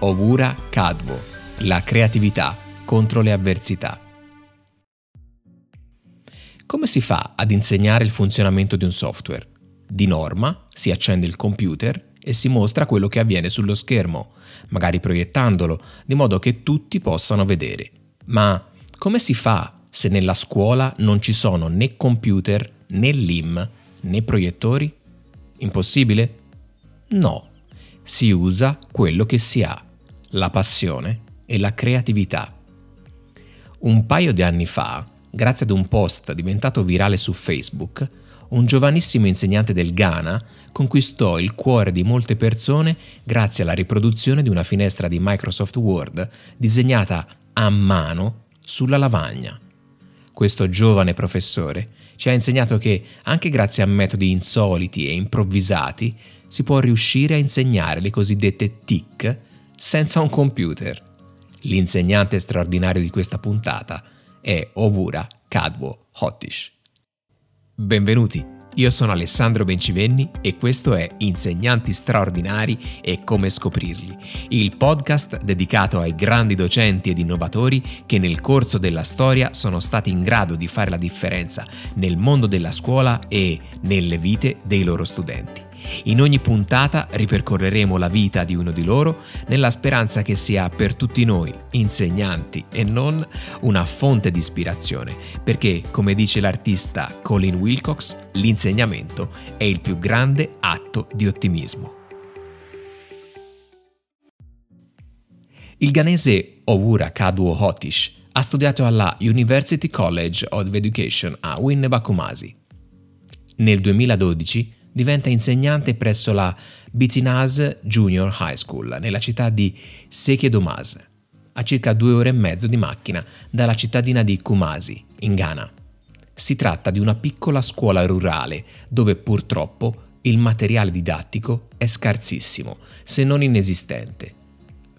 Ovura Cadvo, la creatività contro le avversità. Come si fa ad insegnare il funzionamento di un software? Di norma si accende il computer e si mostra quello che avviene sullo schermo, magari proiettandolo, di modo che tutti possano vedere. Ma come si fa se nella scuola non ci sono né computer, né LIM, né proiettori? Impossibile? No, si usa quello che si ha la passione e la creatività. Un paio di anni fa, grazie ad un post diventato virale su Facebook, un giovanissimo insegnante del Ghana conquistò il cuore di molte persone grazie alla riproduzione di una finestra di Microsoft Word disegnata a mano sulla lavagna. Questo giovane professore ci ha insegnato che, anche grazie a metodi insoliti e improvvisati, si può riuscire a insegnare le cosiddette TIC senza un computer. L'insegnante straordinario di questa puntata è Ovura Kadwo Hotish. Benvenuti! Io sono Alessandro Bencivenni e questo è Insegnanti straordinari e come scoprirli, il podcast dedicato ai grandi docenti ed innovatori che nel corso della storia sono stati in grado di fare la differenza nel mondo della scuola e nelle vite dei loro studenti. In ogni puntata ripercorreremo la vita di uno di loro nella speranza che sia per tutti noi, insegnanti e non, una fonte di ispirazione, perché, come dice l'artista Colin Wilcox, l'insegnamento è il più grande atto di ottimismo. Il ghanese Owura Kadwo Hotish ha studiato alla University College of Education a Winneba Kumasi. Nel 2012 diventa insegnante presso la Bitinas Junior High School nella città di Sekedomas, a circa due ore e mezzo di macchina dalla cittadina di Kumasi, in Ghana. Si tratta di una piccola scuola rurale dove purtroppo il materiale didattico è scarsissimo, se non inesistente.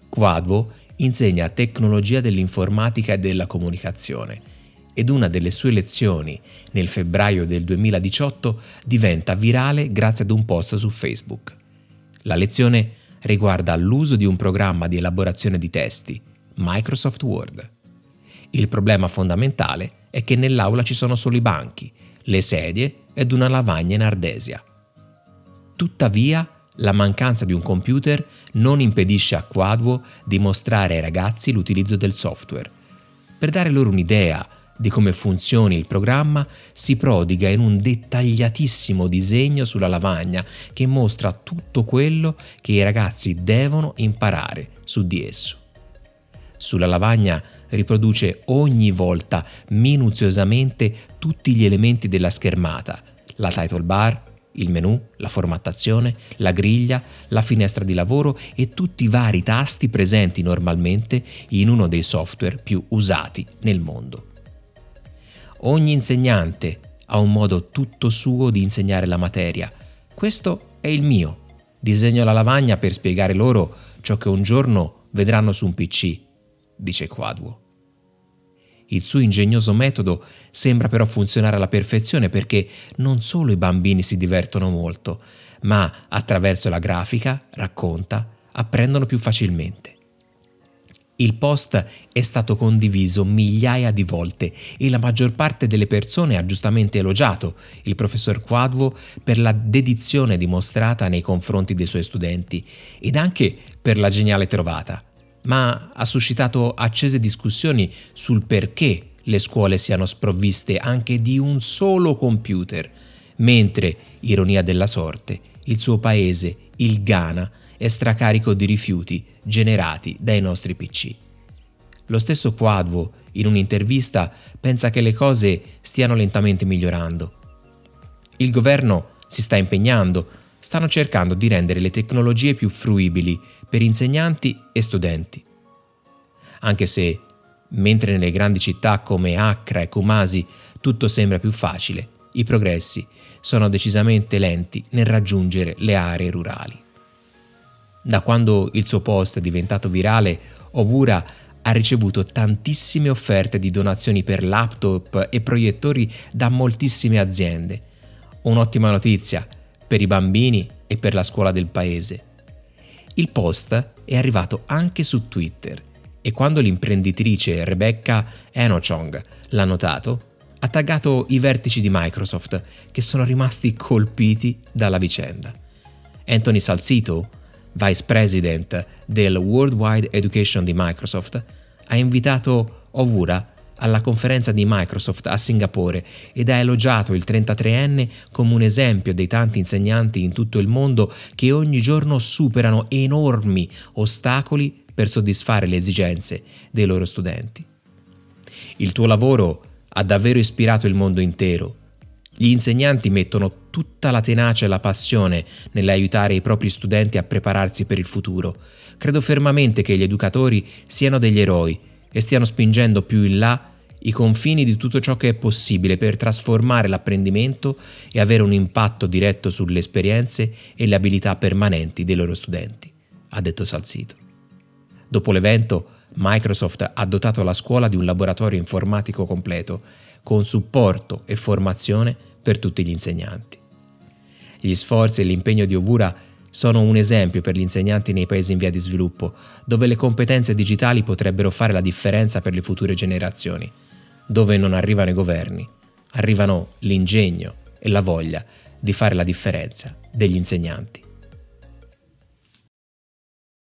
Quadvo insegna tecnologia dell'informatica e della comunicazione ed una delle sue lezioni, nel febbraio del 2018, diventa virale grazie ad un post su Facebook. La lezione riguarda l'uso di un programma di elaborazione di testi, Microsoft Word. Il problema fondamentale è che nell'aula ci sono solo i banchi, le sedie ed una lavagna in ardesia. Tuttavia, la mancanza di un computer non impedisce a Quadvo di mostrare ai ragazzi l'utilizzo del software. Per dare loro un'idea di come funzioni il programma, si prodiga in un dettagliatissimo disegno sulla lavagna che mostra tutto quello che i ragazzi devono imparare su di esso. Sulla lavagna riproduce ogni volta minuziosamente tutti gli elementi della schermata, la title bar, il menu, la formattazione, la griglia, la finestra di lavoro e tutti i vari tasti presenti normalmente in uno dei software più usati nel mondo. Ogni insegnante ha un modo tutto suo di insegnare la materia. Questo è il mio. Disegno la lavagna per spiegare loro ciò che un giorno vedranno su un PC, dice Quadwo. Il suo ingegnoso metodo sembra però funzionare alla perfezione perché non solo i bambini si divertono molto, ma attraverso la grafica, racconta, apprendono più facilmente. Il post è stato condiviso migliaia di volte e la maggior parte delle persone ha giustamente elogiato il professor Quadvo per la dedizione dimostrata nei confronti dei suoi studenti ed anche per la geniale trovata, ma ha suscitato accese discussioni sul perché le scuole siano sprovviste anche di un solo computer, mentre, ironia della sorte, il suo paese, il Ghana, è stracarico di rifiuti generati dai nostri PC. Lo stesso Quadvo, in un'intervista, pensa che le cose stiano lentamente migliorando. Il governo si sta impegnando, stanno cercando di rendere le tecnologie più fruibili per insegnanti e studenti. Anche se, mentre nelle grandi città come Accra e Kumasi tutto sembra più facile, i progressi sono decisamente lenti nel raggiungere le aree rurali. Da quando il suo post è diventato virale, Ovura ha ricevuto tantissime offerte di donazioni per laptop e proiettori da moltissime aziende. Un'ottima notizia per i bambini e per la scuola del paese. Il post è arrivato anche su Twitter e quando l'imprenditrice Rebecca Enochong l'ha notato, ha taggato i vertici di Microsoft che sono rimasti colpiti dalla vicenda. Anthony Salsito, vice president del Worldwide Education di Microsoft, ha invitato Ovura alla conferenza di Microsoft a Singapore ed ha elogiato il 33enne come un esempio dei tanti insegnanti in tutto il mondo che ogni giorno superano enormi ostacoli per soddisfare le esigenze dei loro studenti. Il tuo lavoro ha davvero ispirato il mondo intero. Gli insegnanti mettono tutta la tenacia e la passione nell'aiutare i propri studenti a prepararsi per il futuro. Credo fermamente che gli educatori siano degli eroi e stiano spingendo più in là i confini di tutto ciò che è possibile per trasformare l'apprendimento e avere un impatto diretto sulle esperienze e le abilità permanenti dei loro studenti, ha detto Salsito. Dopo l'evento, Microsoft ha dotato la scuola di un laboratorio informatico completo, con supporto e formazione per tutti gli insegnanti. Gli sforzi e l'impegno di Ovura sono un esempio per gli insegnanti nei paesi in via di sviluppo, dove le competenze digitali potrebbero fare la differenza per le future generazioni, dove non arrivano i governi, arrivano l'ingegno e la voglia di fare la differenza degli insegnanti.